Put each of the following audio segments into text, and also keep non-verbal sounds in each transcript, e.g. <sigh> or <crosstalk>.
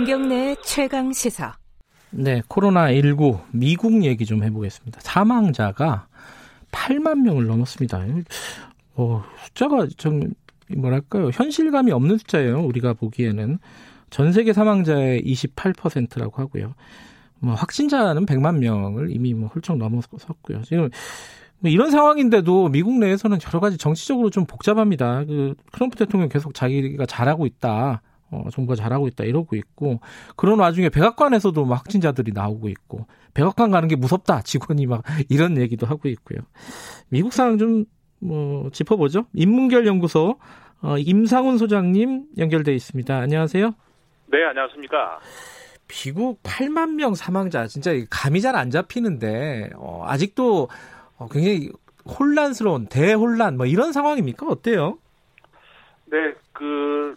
김경래 최강 시사. 네, 코로나19 미국 얘기 좀 해보겠습니다. 사망자가 8만 명을 넘었습니다. 어, 숫자가 좀 뭐랄까요 현실감이 없는 숫자예요. 우리가 보기에는 전 세계 사망자의 28%라고 하고요. 뭐 확진자는 100만 명을 이미 뭐 훌쩍 넘어섰고요. 지금 뭐 이런 상황인데도 미국 내에서는 여러 가지 정치적으로 좀 복잡합니다. 그 트럼프 대통령 계속 자기가 잘하고 있다. 어, 정부가 잘하고 있다 이러고 있고 그런 와중에 백악관에서도 막 확진자들이 나오고 있고 백악관 가는 게 무섭다 직원이 막 <laughs> 이런 얘기도 하고 있고요. 미국 상황 좀 뭐 짚어보죠. 인문결 연구소 어, 임상훈 소장님 연결돼 있습니다. 안녕하세요. 네, 안녕하십니까. 미국 8만 명 사망자 진짜 감이 잘 안 잡히는데 어, 아직도 어, 굉장히 혼란스러운 대혼란 뭐 이런 상황입니까? 어때요? 네, 그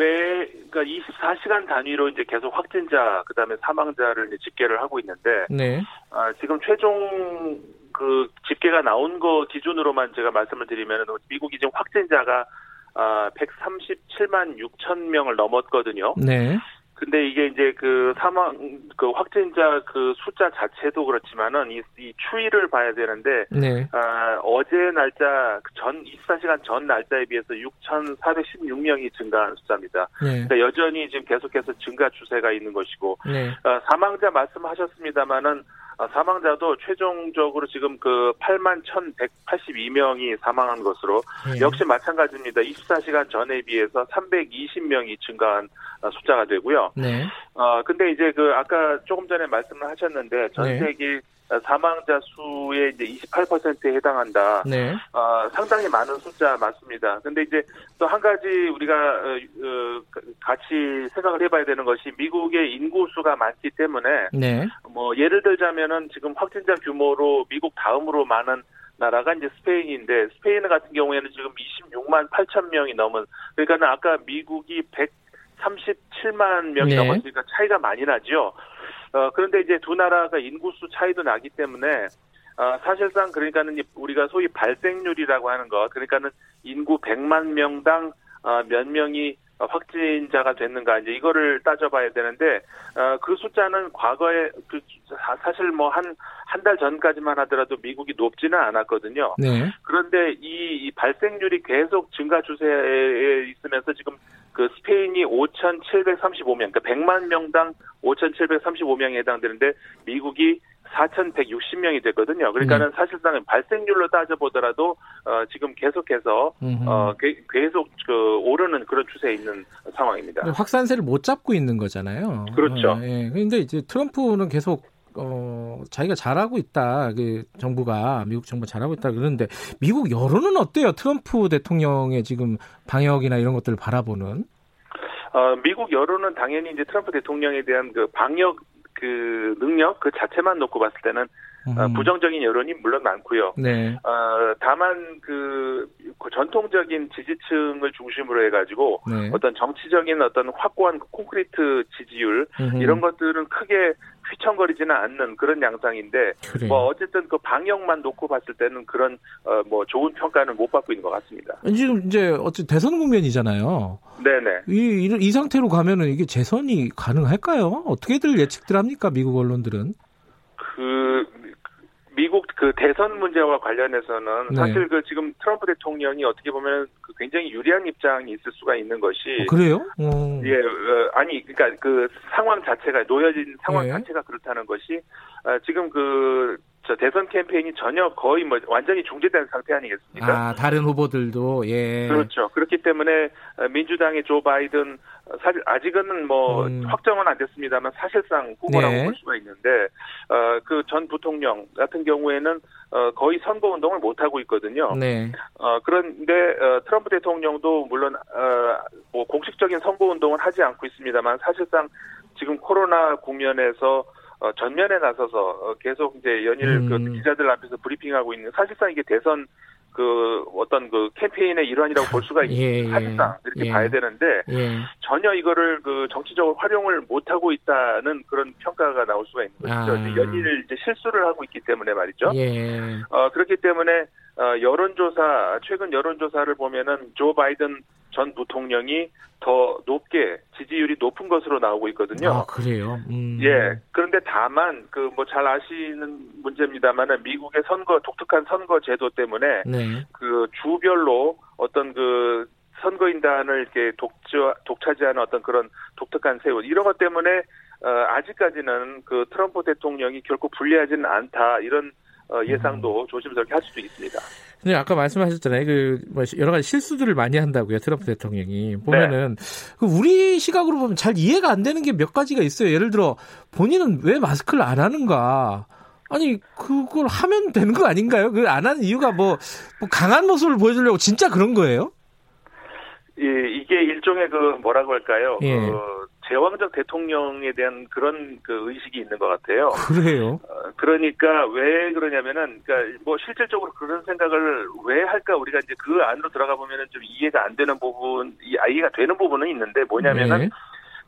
매, 그러니까 24시간 단위로 이제 계속 확진자, 그 다음에 사망자를 집계를 하고 있는데, 네. 아, 지금 최종 그 집계가 나온 거 기준으로만 제가 말씀을 드리면, 미국이 지금 확진자가 아, 137만 6천 명을 넘었거든요. 네. 근데 이게 이제 그 사망 그 확진자 그 숫자 자체도 그렇지만은 이, 이 추이를 봐야 되는데 네. 아, 어제 날짜 전 24시간 전 날짜에 비해서 6,416명이 증가한 숫자입니다. 네. 그러니까 여전히 지금 계속해서 증가 추세가 있는 것이고 네. 어, 사망자 말씀하셨습니다마는 어, 사망자도 최종적으로 지금 그 8만 1,182명이 사망한 것으로 네. 역시 마찬가지입니다. 24시간 전에 비해서 320명이 증가한 어, 숫자가 되고요. 네. 어 근데 이제 그 아까 조금 전에 말씀을 하셨는데 전 네. 세계 사망자 수의 이제 28%에 해당한다. 네. 어, 상당히 많은 숫자 맞습니다. 근데 이제 또 한 가지 우리가 어, 어, 같이 생각을 해봐야 되는 것이 미국의 인구 수가 많기 때문에 네. 뭐 예를 들자면은 지금 확진자 규모로 미국 다음으로 많은 나라가 이제 스페인인데 스페인 같은 경우에는 지금 26만 8천 명이 넘은 그러니까는 아까 미국이 137만 명이 네. 넘었으니까 차이가 많이 나죠. 어, 그런데 이제 두 나라가 인구수 차이도 나기 때문에 어, 사실상 그러니까는 이- 우리가 소위 발생률이라고 하는 것 그러니까는 인구 100만 명당 어, 몇 명이 어, 확진자가 됐는가 이제 이거를 따져봐야 되는데 어, 그 숫자는 과거에 그 사- 사실 뭐 한 한 달 전까지만 하더라도 미국이 높지는 않았거든요. 네. 그런데 이, 이 발생률이 계속 증가 추세에 있으면서 지금 그 스페인이 5,735명, 그러니까 100만 명당 5,735명에 해당되는데 미국이 4,160명이 됐거든요. 그러니까는 사실상 발생률로 따져보더라도 어, 지금 계속해서. 어, 게- 계속 그 오르는 그런 추세에 있는 상황입니다. 확산세를 못 잡고 있는 거잖아요. 그렇죠. 어, 예. 근데 이제 트럼프는 계속 어 자기가 잘하고 있다. 그 정부가 미국 정부 잘하고 있다 그러는데 미국 여론은 어때요? 트럼프 대통령의 지금 방역이나 이런 것들을 바라보는 어, 미국 여론은 당연히 이제 트럼프 대통령에 대한 그 방역 그 능력 그 자체만 놓고 봤을 때는 어, 음. 부정적인 여론이 물론 많고요. 네. 어, 다만 그, 그 전통적인 지지층을 중심으로 해가지고 네. 어떤 정치적인 어떤 확고한 콘크리트 지지율 음흠. 이런 것들은 크게 휘청거리지는 않는 그런 양상인데 그래요. 뭐 어쨌든 그 방역만 놓고 봤을 때는 그런 어, 뭐 좋은 평가는 못 받고 있는 것 같습니다. 지금 이제 어째 대선 국면이잖아요. 네네. 이, 이, 이 상태로 가면은 이게 재선이 가능할까요? 어떻게들 예측들 합니까? 미국 언론들은. 그 미국 그 대선 문제와 관련해서는 네. 사실 그 지금 트럼프 대통령이 어떻게 보면 그 굉장히 유리한 입장이 있을 수가 있는 것이 어, 그래요? 어. 예, 어, 아니, 그러니까 그 상황 자체가 놓여진 상황 예. 자체가 그렇다는 것이 어, 지금 그 저 대선 캠페인이 전혀 거의 뭐 완전히 중지된 상태 아니겠습니까? 아, 다른 후보들도 예. 그렇죠. 그렇기 때문에 어, 민주당의 조 바이든 어, 사실 아직은 뭐 음. 확정은 안 됐습니다만 사실상 후보라고 네. 볼 수가 있는데 그전 부통령 같은 경우에는 어, 거의 선거 운동을 못 하고 있거든요. 네. 어, 그런데 어, 트럼프 대통령도 물론 어, 뭐 공식적인 선거 운동은 하지 않고 있습니다만 사실상 지금 코로나 국면에서 어, 전면에 나서서 어, 계속 이제 연일 음. 그 기자들 앞에서 브리핑하고 있는 사실상 이게 대선 그 어떤 그 캠페인의 일환이라고 볼 수가 있 예, 예. 사실상 이렇게 예. 봐야 되는데 예. 전혀 이거를 그 정치적으로 활용을 못 하고 있다는 그런 평가가 나올 수가 있는 것이죠. 아. 연일 이제 실수를 하고 있기 때문에 말이죠. 예. 어, 그렇기 때문에 어, 여론조사 최근 여론조사를 보면은 조 바이든 전 부통령이 더 높게 지지율이 높은 것으로 나오고 있거든요. 아, 그래요. 음. 예. 그런데 다만 그 뭐 잘 아시는 문제입니다만은 미국의 선거 독특한 선거 제도 때문에 네. 그 주별로 어떤 그 선거인단을 이렇게 독자, 독차지하는 어떤 그런 독특한 세월 이런 것 때문에 어, 아직까지는 그 트럼프 대통령이 결코 불리하지는 않다 이런 어, 예상도 조심스럽게 할 수도 있습니다. 근데 아까 말씀하셨잖아요. 그뭐 여러 가지 실수들을 많이 한다고요. 트럼프 대통령이 보면은 그 우리 시각으로 보면 잘 이해가 안 되는 게 몇 가지가 있어요. 예를 들어 본인은 왜 마스크를 안 하는가? 아니 그걸 하면 되는 거 아닌가요? 그 안 하는 이유가 뭐, 뭐 강한 모습을 보여주려고 진짜 그런 거예요? 예, 이게 일종의 그 뭐라고 할까요? 예. 그 제왕적 대통령에 대한 그런 그 의식이 있는 것 같아요. 그래요? 어, 그러니까 왜 그러냐면은 그러니까 뭐 실질적으로 그런 생각을 왜 할까 우리가 이제 그 안으로 들어가 보면은 좀 이해가 안 되는 부분, 이 이해가 되는 부분은 있는데 뭐냐면은 네.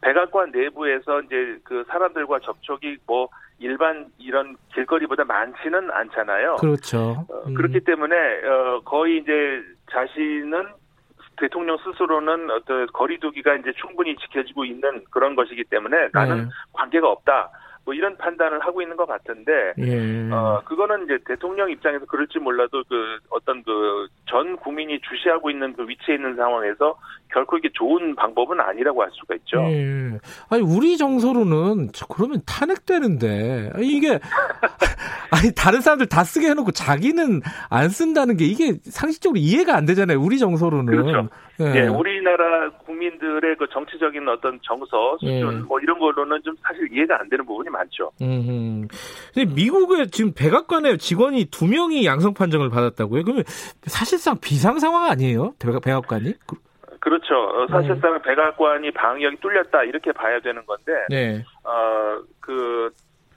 백악관 내부에서 이제 그 사람들과 접촉이 뭐 일반 이런 길거리보다 많지는 않잖아요. 그렇죠. 어, 음. 그렇기 때문에 어, 거의 이제 자신은 대통령 스스로는 어떤 거리두기가 이제 충분히 지켜지고 있는 그런 것이기 때문에 나는 네. 관계가 없다. 뭐 이런 판단을 하고 있는 것 같은데 예. 어 그거는 이제 대통령 입장에서 그럴지 몰라도 그 어떤 그전 국민이 주시하고 있는 그 위치에 있는 상황에서 결코 이게 좋은 방법은 아니라고 할 수가 있죠. 예. 아니 우리 정서로는 저 그러면 탄핵되는데 아니, 이게 <laughs> 아니 다른 사람들 다 쓰게 해놓고 자기는 안 쓴다는 게 이게 상식적으로 이해가 안 되잖아요. 우리 정서로는. 그렇죠. 예. 예, 우리나라 국민들의 그 정치적인 어떤 정서, 수준, 예. 뭐 이런 거로는 좀 사실 이해가 안 되는 부분이 많죠. 음. 근데 미국에 지금 백악관에 직원이 두 명이 양성 판정을 받았다고요? 그러면 사실상 비상 상황 아니에요? 백악- 백악관이? 그- 그렇죠. 어, 사실상 백악관이 방역이 뚫렸다 이렇게 봐야 되는 건데, 네. 어, 그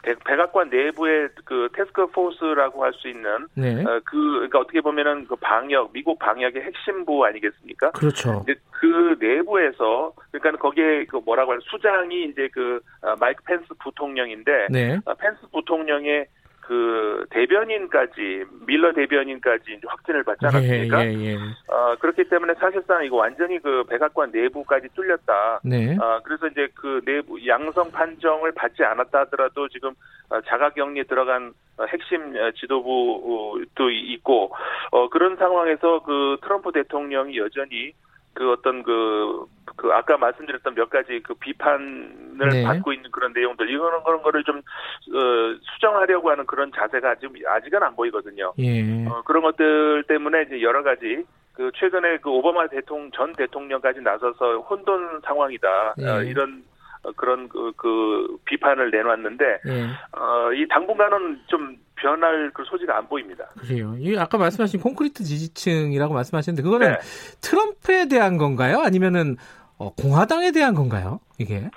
백- 백악관 내부의 그 테스크 포스라고 할 수 있는 네. 어, 그 그러니까 어떻게 보면은 그 방역 미국 방역의 핵심부 아니겠습니까? 그렇죠. 이제 그 내부에서 그러니까 거기에 그 뭐라고 할 수장이 이제 그 어, 마이크 펜스 부통령인데 네. 어, 펜스 부통령의 그 대변인까지 밀러 대변인까지 확진을 받지 않았습니까? 예, 예, 예. 어, 그렇기 때문에 사실상 이거 완전히 그 백악관 내부까지 뚫렸다. 네. 어, 그래서 이제 그 내부 양성 판정을 받지 않았다 하더라도 지금 어, 자가격리에 들어간 어, 핵심 어, 지도부도 있고 어, 그런 상황에서 그 트럼프 대통령이 여전히 그 어떤 그, 그 아까 말씀드렸던 몇 가지 그 비판을 네. 받고 있는 그런 내용들 이거는 그런 거를 좀 어, 수정하려고 하는 그런 자세가 지금 아직은 안 보이거든요. 예. 어, 그런 것들 때문에 이제 여러 가지 그 최근에 그 오바마 대통령 전 대통령까지 나서서 혼돈 상황이다 어, 예. 이런 어, 그런 그, 그 비판을 내놨는데 예. 어, 이 당분간은 좀 변할 그 소지가 안 보입니다. 그래요. 이 아까 말씀하신 콘크리트 지지층이라고 말씀하셨는데 그거는 네. 트럼프에 대한 건가요? 아니면은 어, 공화당에 대한 건가요? 이게?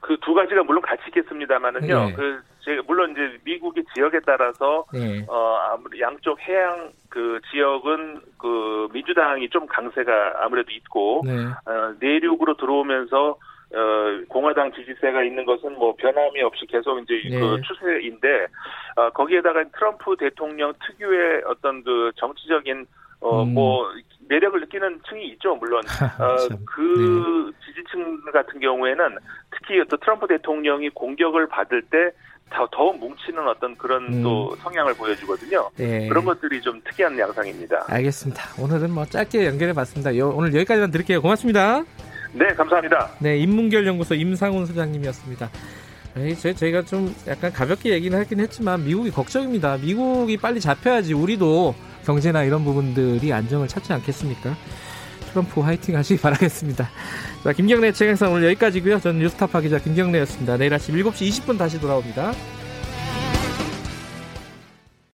그 두 가지가 물론 같이 있겠습니다만은요. 네. 그 제가 물론 이제 미국의 지역에 따라서 네. 어 아무리 양쪽 해양 그 지역은 그 민주당이 좀 강세가 아무래도 있고 네. 어, 내륙으로 들어오면서 어, 공화당 지지세가 있는 것은 뭐 변함이 없이 계속 이제 네. 그 추세인데 어, 거기에다가 트럼프 대통령 특유의 어떤 그 정치적인 어, 음. 뭐 매력을 느끼는 층이 있죠 물론 <laughs> 어, 참. 네. 그 지지층 같은 경우에는 특히 또 트럼프 대통령이 공격을 받을 때 더, 더 뭉치는 어떤 그런 음. 또 성향을 보여주거든요. 네. 그런 것들이 좀 특이한 양상입니다. 알겠습니다. 오늘은 뭐 짧게 연결해 봤습니다. 요- 오늘 여기까지만 드릴게요. 고맙습니다. 네, 감사합니다. 네, 인문결 연구소 임상훈 소장님이었습니다. 에이, 저, 저희가 좀 약간 가볍게 얘기는 하긴 했지만 미국이 걱정입니다. 미국이 빨리 잡혀야지 우리도 경제나 이런 부분들이 안정을 찾지 않겠습니까? 트럼프 화이팅 하시기 <laughs> 바라겠습니다. 자, 김경래 최강사 오늘 여기까지고요. 저는 뉴스타파 기자 김경래였습니다. 내일 아침 7시 20분 다시 돌아옵니다.